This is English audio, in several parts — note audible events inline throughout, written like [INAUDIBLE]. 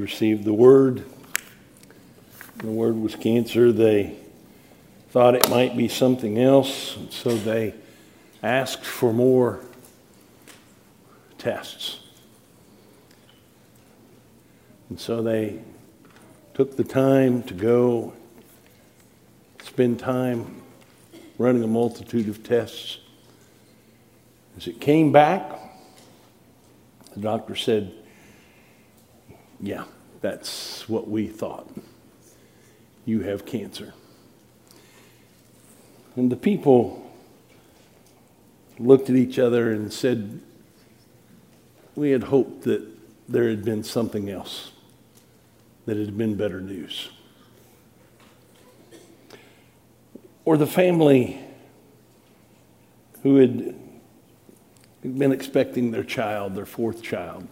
received the word. The word was cancer. They thought it might be something else, so they asked for more tests. And so they took the time to go spend time running a multitude of tests. As it came back, the doctor said, Yeah, that's what we thought. You have cancer. And the people looked at each other and said, We had hoped that there had been something else, that it had been better news. Or the family who had been expecting their child, their fourth child.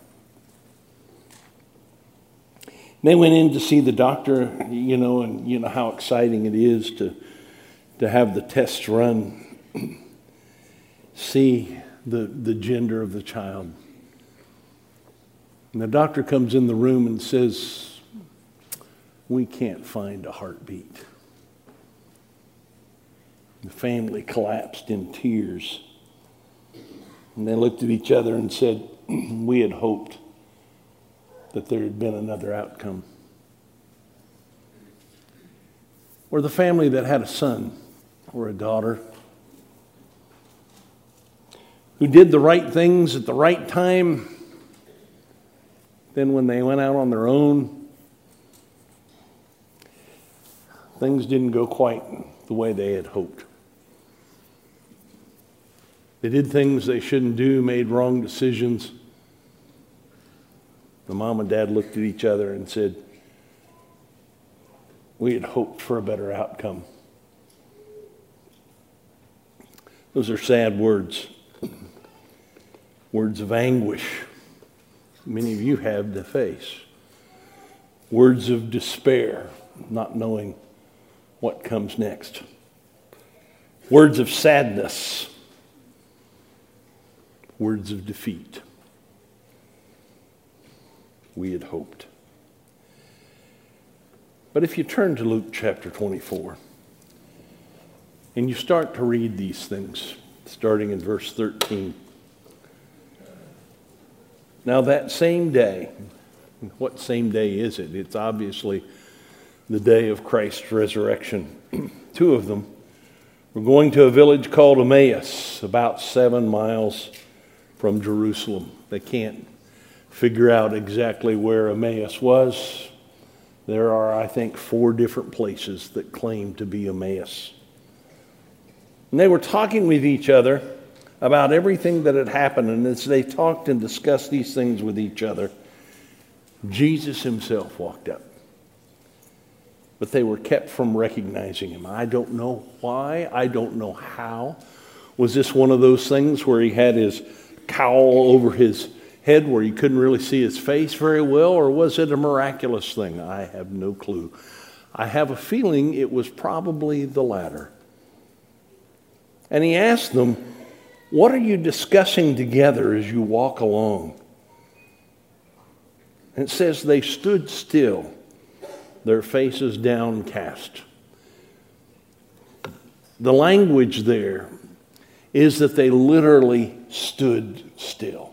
They went in to see the doctor, you know, and you know how exciting it is to, to have the tests run, [CLEARS THROAT] see the, the gender of the child. And the doctor comes in the room and says, We can't find a heartbeat. The family collapsed in tears. And they looked at each other and said, [CLEARS THROAT] We had hoped that there had been another outcome. Or the family that had a son or a daughter who did the right things at the right time. Then, when they went out on their own, things didn't go quite the way they had hoped. They did things they shouldn't do, made wrong decisions. The mom and dad looked at each other and said, We had hoped for a better outcome. Those are sad words, words of anguish. Many of you have to face. Words of despair, not knowing what comes next. Words of sadness words of defeat. We had hoped. But if you turn to Luke chapter 24 and you start to read these things, starting in verse 13. Now, that same day, what same day is it? It's obviously the day of Christ's resurrection. [CLEARS THROAT] Two of them were going to a village called Emmaus, about seven miles from Jerusalem. They can't figure out exactly where Emmaus was. There are, I think, four different places that claim to be Emmaus. And they were talking with each other about everything that had happened. And as they talked and discussed these things with each other, Jesus himself walked up. But they were kept from recognizing him. I don't know why. I don't know how. Was this one of those things where he had his cowl over his head where you couldn't really see his face very well, or was it a miraculous thing? I have no clue. I have a feeling it was probably the latter. And he asked them, What are you discussing together as you walk along? And it says they stood still, their faces downcast. The language there is that they literally stood still.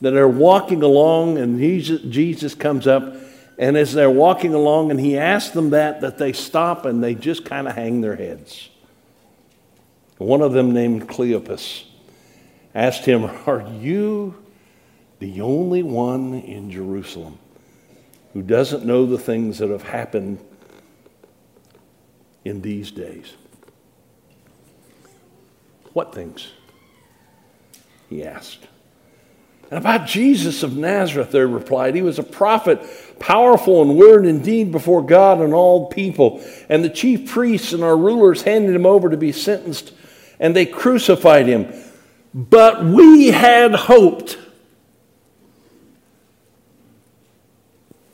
That they're walking along and Jesus comes up, and as they're walking along and he asks them that, that they stop and they just kind of hang their heads. One of them, named Cleopas, asked him, Are you the only one in Jerusalem who doesn't know the things that have happened in these days? What things? He asked. And about Jesus of Nazareth, they replied, He was a prophet, powerful in word and deed before God and all people. And the chief priests and our rulers handed him over to be sentenced, and they crucified him. But we had hoped.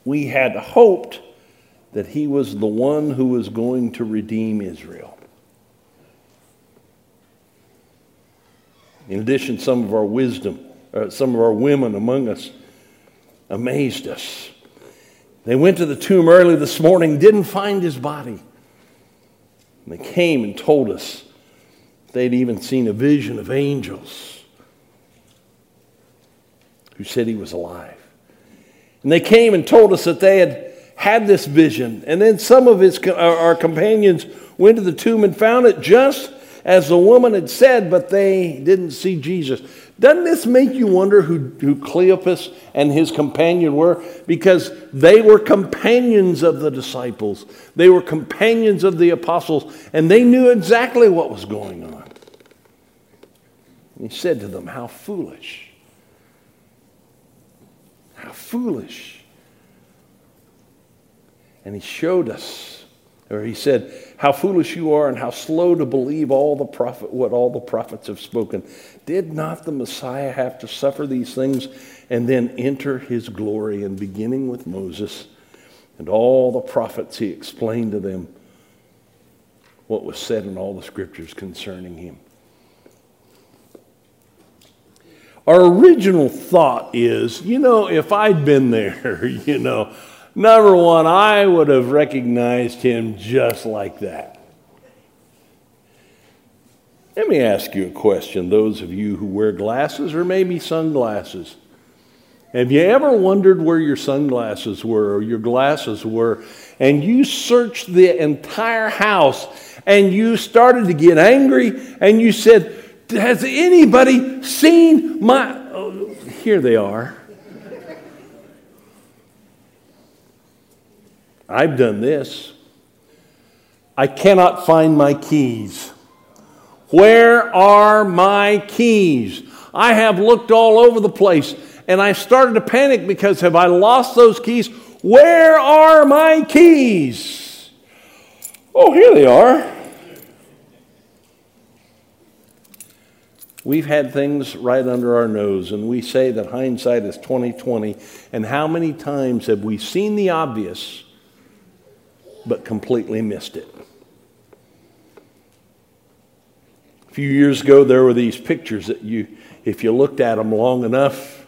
We had hoped that he was the one who was going to redeem Israel. In addition, some of our wisdom, uh, some of our women among us amazed us. They went to the tomb early this morning, didn't find his body. And they came and told us they'd even seen a vision of angels who said he was alive. And they came and told us that they had had this vision. And then some of his, our companions went to the tomb and found it just as the woman had said, but they didn't see Jesus. Doesn't this make you wonder who, who Cleopas and his companion were? Because they were companions of the disciples, they were companions of the apostles, and they knew exactly what was going on. he said to them, How foolish! How foolish! And he showed us, or he said, how foolish you are and how slow to believe all the prophet what all the prophets have spoken. Did not the Messiah have to suffer these things and then enter his glory? And beginning with Moses and all the prophets, he explained to them what was said in all the scriptures concerning him. Our original thought is, you know, if I'd been there, [LAUGHS] you know, Number one, I would have recognized him just like that. Let me ask you a question, those of you who wear glasses or maybe sunglasses. Have you ever wondered where your sunglasses were or your glasses were, and you searched the entire house and you started to get angry and you said, Has anybody seen my. Oh, here they are. I've done this. I cannot find my keys. Where are my keys? I have looked all over the place and I started to panic because have I lost those keys? Where are my keys? Oh, here they are. We've had things right under our nose, and we say that hindsight is 2020. And how many times have we seen the obvious but completely missed it. A few years ago, there were these pictures that you, if you looked at them long enough,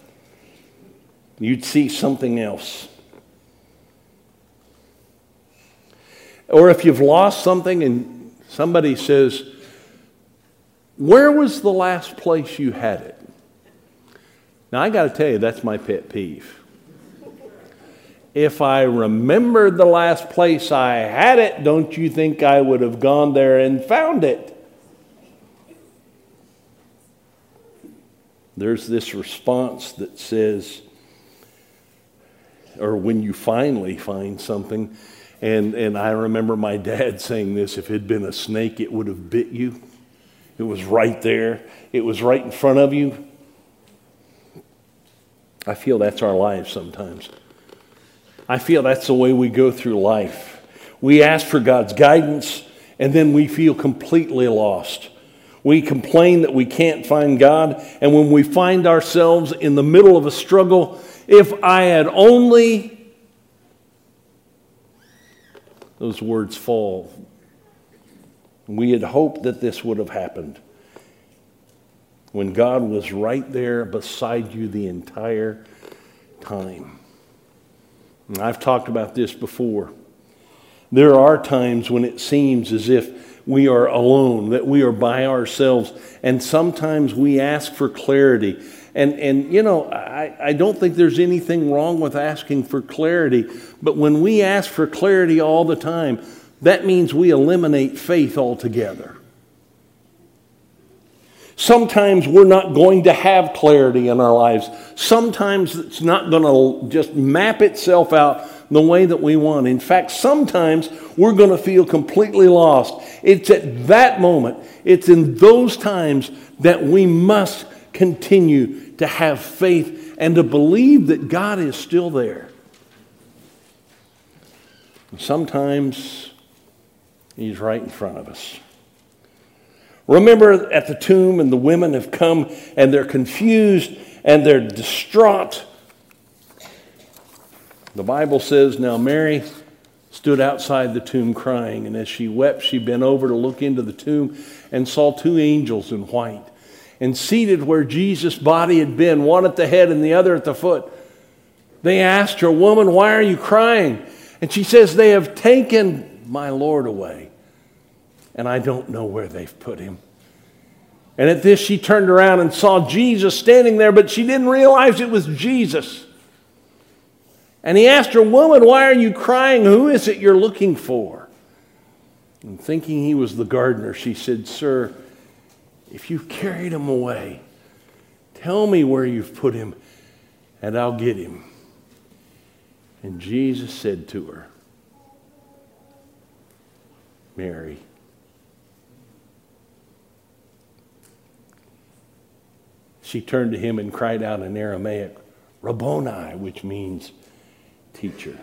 you'd see something else. Or if you've lost something and somebody says, Where was the last place you had it? Now, I got to tell you, that's my pet peeve if I remembered the last place I had it, don't you think I would have gone there and found it? There's this response that says, or when you finally find something, and, and I remember my dad saying this if it had been a snake, it would have bit you. It was right there, it was right in front of you. I feel that's our lives sometimes. I feel that's the way we go through life. We ask for God's guidance, and then we feel completely lost. We complain that we can't find God, and when we find ourselves in the middle of a struggle, if I had only, those words fall. We had hoped that this would have happened when God was right there beside you the entire time. And I've talked about this before. There are times when it seems as if we are alone, that we are by ourselves, and sometimes we ask for clarity. And, and you know, I, I don't think there's anything wrong with asking for clarity, but when we ask for clarity all the time, that means we eliminate faith altogether. Sometimes we're not going to have clarity in our lives. Sometimes it's not going to just map itself out the way that we want. In fact, sometimes we're going to feel completely lost. It's at that moment, it's in those times that we must continue to have faith and to believe that God is still there. sometimes He's right in front of us. Remember at the tomb, and the women have come and they're confused and they're distraught. The Bible says, Now Mary stood outside the tomb crying, and as she wept, she bent over to look into the tomb and saw two angels in white. And seated where Jesus' body had been, one at the head and the other at the foot, They asked her, Woman, why are you crying? And she says, They have taken my Lord away, and I don't know where they've put him. And at this, she turned around and saw Jesus standing there, but she didn't realize it was Jesus. And he asked her, Woman, why are you crying? Who is it you're looking for? And thinking he was the gardener, she said, Sir, if you've carried him away, tell me where you've put him, and I'll get him. And Jesus said to her, Mary. She turned to him and cried out in Aramaic, Rabboni, which means teacher.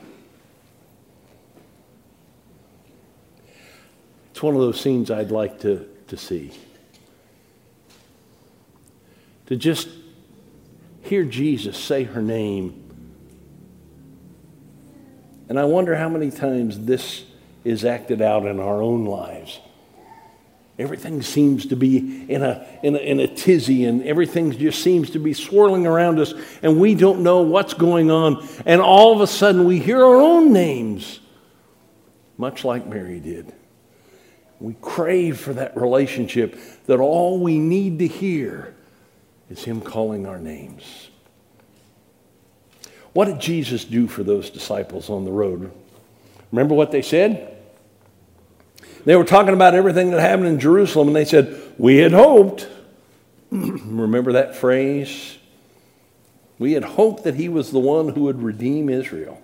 It's one of those scenes I'd like to, to see. To just hear Jesus say her name. And I wonder how many times this is acted out in our own lives. Everything seems to be in a, in a, in a tizzy, and everything just seems to be swirling around us, and we don't know what's going on. And all of a sudden, we hear our own names, much like Mary did. We crave for that relationship that all we need to hear is Him calling our names. What did Jesus do for those disciples on the road? Remember what they said? They were talking about everything that happened in Jerusalem, and they said, We had hoped. [CLEARS THROAT] Remember that phrase? We had hoped that he was the one who would redeem Israel.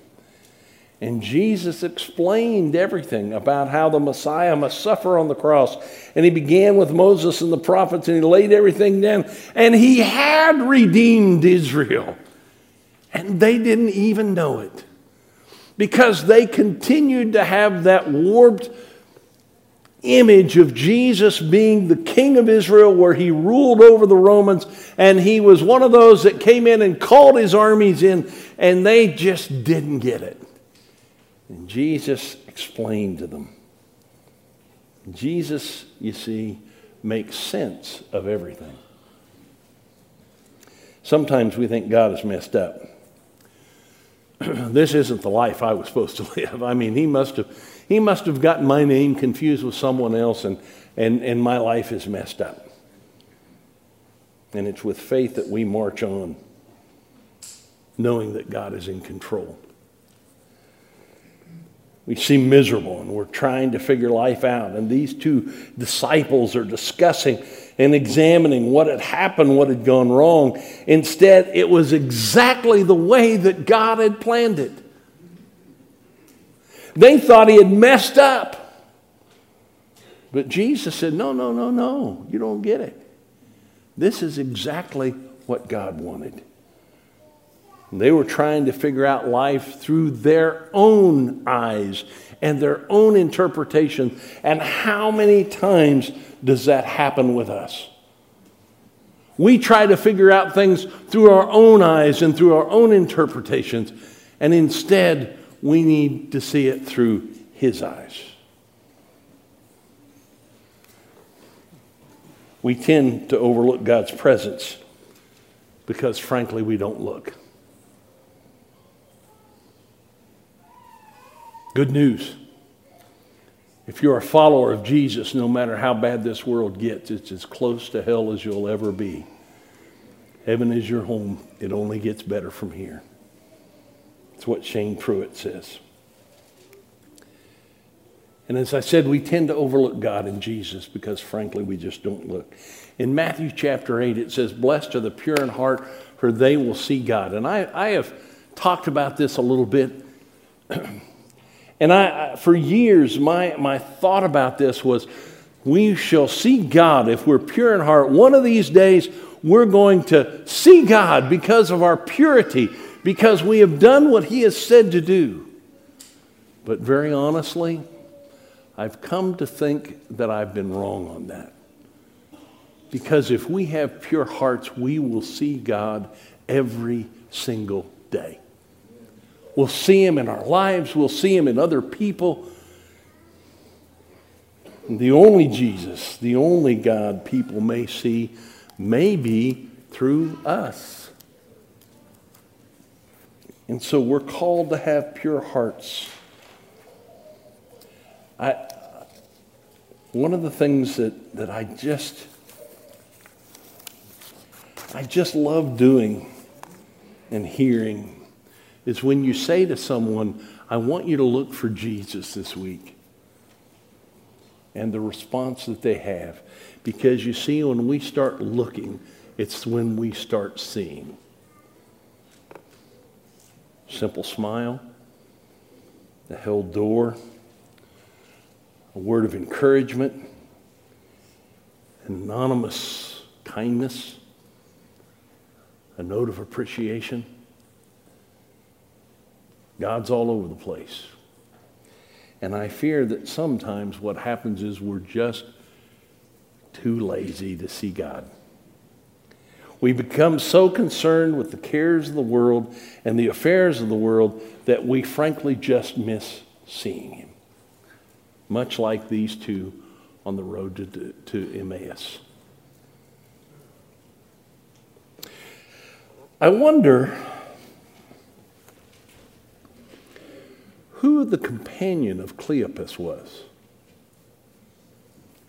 And Jesus explained everything about how the Messiah must suffer on the cross. And he began with Moses and the prophets, and he laid everything down. And he had redeemed Israel. And they didn't even know it because they continued to have that warped image of Jesus being the king of Israel, where he ruled over the Romans, and he was one of those that came in and called his armies in, and they just didn't get it. And Jesus explained to them. Jesus, you see, makes sense of everything. Sometimes we think God is messed up. [CLEARS THROAT] this isn't the life I was supposed to [LAUGHS] live. I mean, he must have, he must have gotten my name confused with someone else, and, and, and my life is messed up. And it's with faith that we march on, knowing that God is in control. We seem miserable and we're trying to figure life out. And these two disciples are discussing and examining what had happened, what had gone wrong. Instead, it was exactly the way that God had planned it. They thought he had messed up. But Jesus said, No, no, no, no, you don't get it. This is exactly what God wanted. They were trying to figure out life through their own eyes and their own interpretation. And how many times does that happen with us? We try to figure out things through our own eyes and through our own interpretations, and instead, we need to see it through His eyes. We tend to overlook God's presence because, frankly, we don't look. Good news. If you're a follower of Jesus, no matter how bad this world gets, it's as close to hell as you'll ever be. Heaven is your home. It only gets better from here. It's what Shane Pruitt says. And as I said, we tend to overlook God and Jesus because, frankly, we just don't look. In Matthew chapter 8, it says, Blessed are the pure in heart, for they will see God. And I, I have talked about this a little bit. [CLEARS THROAT] And I, for years, my, my thought about this was we shall see God if we're pure in heart. One of these days, we're going to see God because of our purity, because we have done what He has said to do. But very honestly, I've come to think that I've been wrong on that. Because if we have pure hearts, we will see God every single day. We'll see Him in our lives, we'll see Him in other people. The only Jesus, the only God people may see, may be through us. And so we're called to have pure hearts. I, one of the things that, that I just I just love doing and hearing is when you say to someone, I want you to look for Jesus this week. And the response that they have. Because you see, when we start looking, it's when we start seeing. Simple smile, a held door, a word of encouragement, anonymous kindness, a note of appreciation. God's all over the place. And I fear that sometimes what happens is we're just too lazy to see God. We become so concerned with the cares of the world and the affairs of the world that we frankly just miss seeing Him. Much like these two on the road to, to Emmaus. I wonder who the companion of Cleopas was.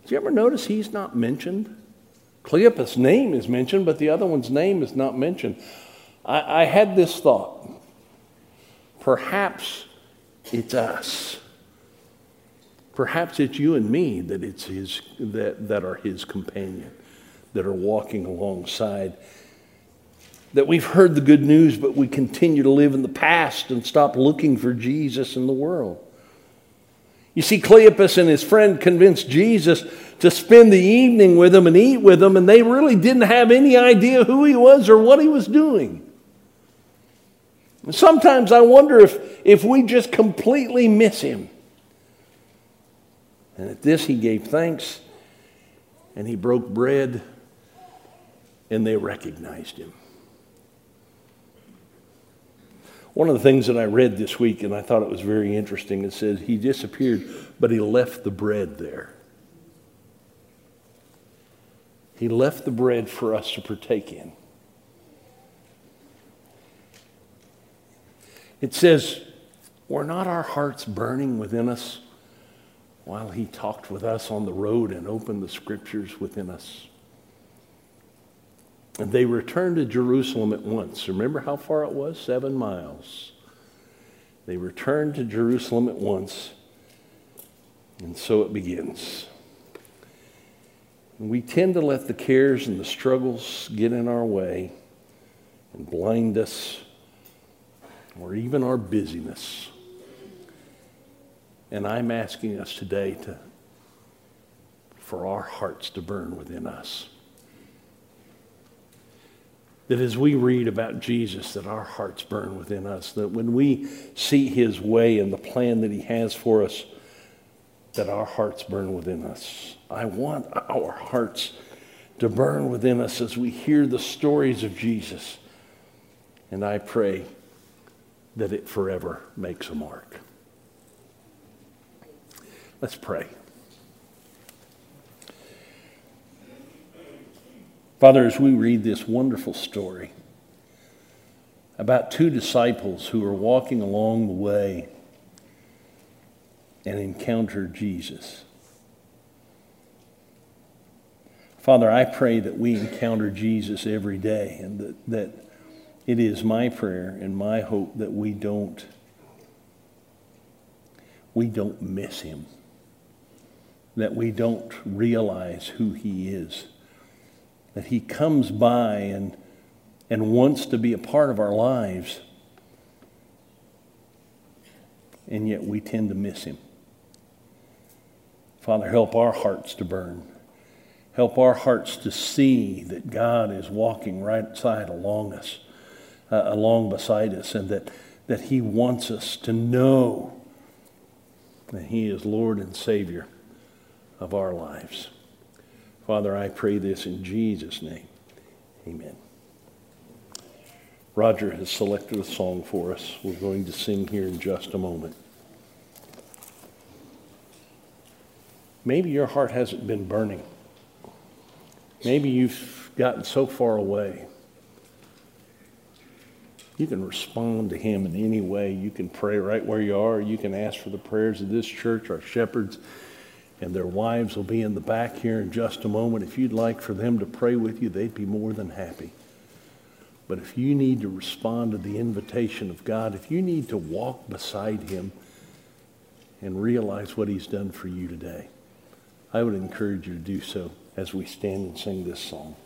Did you ever notice he's not mentioned? Cleopas' name is mentioned, but the other one's name is not mentioned. I, I had this thought. Perhaps it's us. Perhaps it's you and me that, it's his, that, that are his companion, that are walking alongside. That we've heard the good news, but we continue to live in the past and stop looking for Jesus in the world. You see, Cleopas and his friend convinced Jesus to spend the evening with him and eat with him, and they really didn't have any idea who he was or what he was doing. And sometimes I wonder if, if we just completely miss him. And at this, he gave thanks and he broke bread, and they recognized him. One of the things that I read this week, and I thought it was very interesting, it says he disappeared, but he left the bread there. He left the bread for us to partake in. It says, Were not our hearts burning within us while he talked with us on the road and opened the scriptures within us? And they returned to Jerusalem at once. Remember how far it was? Seven miles. They returned to Jerusalem at once. And so it begins. We tend to let the cares and the struggles get in our way and blind us, or even our busyness. And I'm asking us today to, for our hearts to burn within us that as we read about Jesus, that our hearts burn within us, that when we see his way and the plan that he has for us, that our hearts burn within us. I want our hearts to burn within us as we hear the stories of Jesus. And I pray that it forever makes a mark. Let's pray. Father, as we read this wonderful story about two disciples who are walking along the way and encounter Jesus. Father, I pray that we encounter Jesus every day and that, that it is my prayer and my hope that we don't we don't miss him. That we don't realize who he is that He comes by and, and wants to be a part of our lives, and yet we tend to miss Him. Father, help our hearts to burn. Help our hearts to see that God is walking right side along us, uh, along beside us, and that, that He wants us to know that He is Lord and Savior of our lives. Father, I pray this in Jesus' name. Amen. Roger has selected a song for us. We're going to sing here in just a moment. Maybe your heart hasn't been burning. Maybe you've gotten so far away. You can respond to Him in any way. You can pray right where you are. You can ask for the prayers of this church, our shepherds, and their wives will be in the back here in just a moment. If you'd like for them to pray with you, they'd be more than happy. But if you need to respond to the invitation of God, if you need to walk beside Him and realize what He's done for you today, I would encourage you to do so as we stand and sing this song.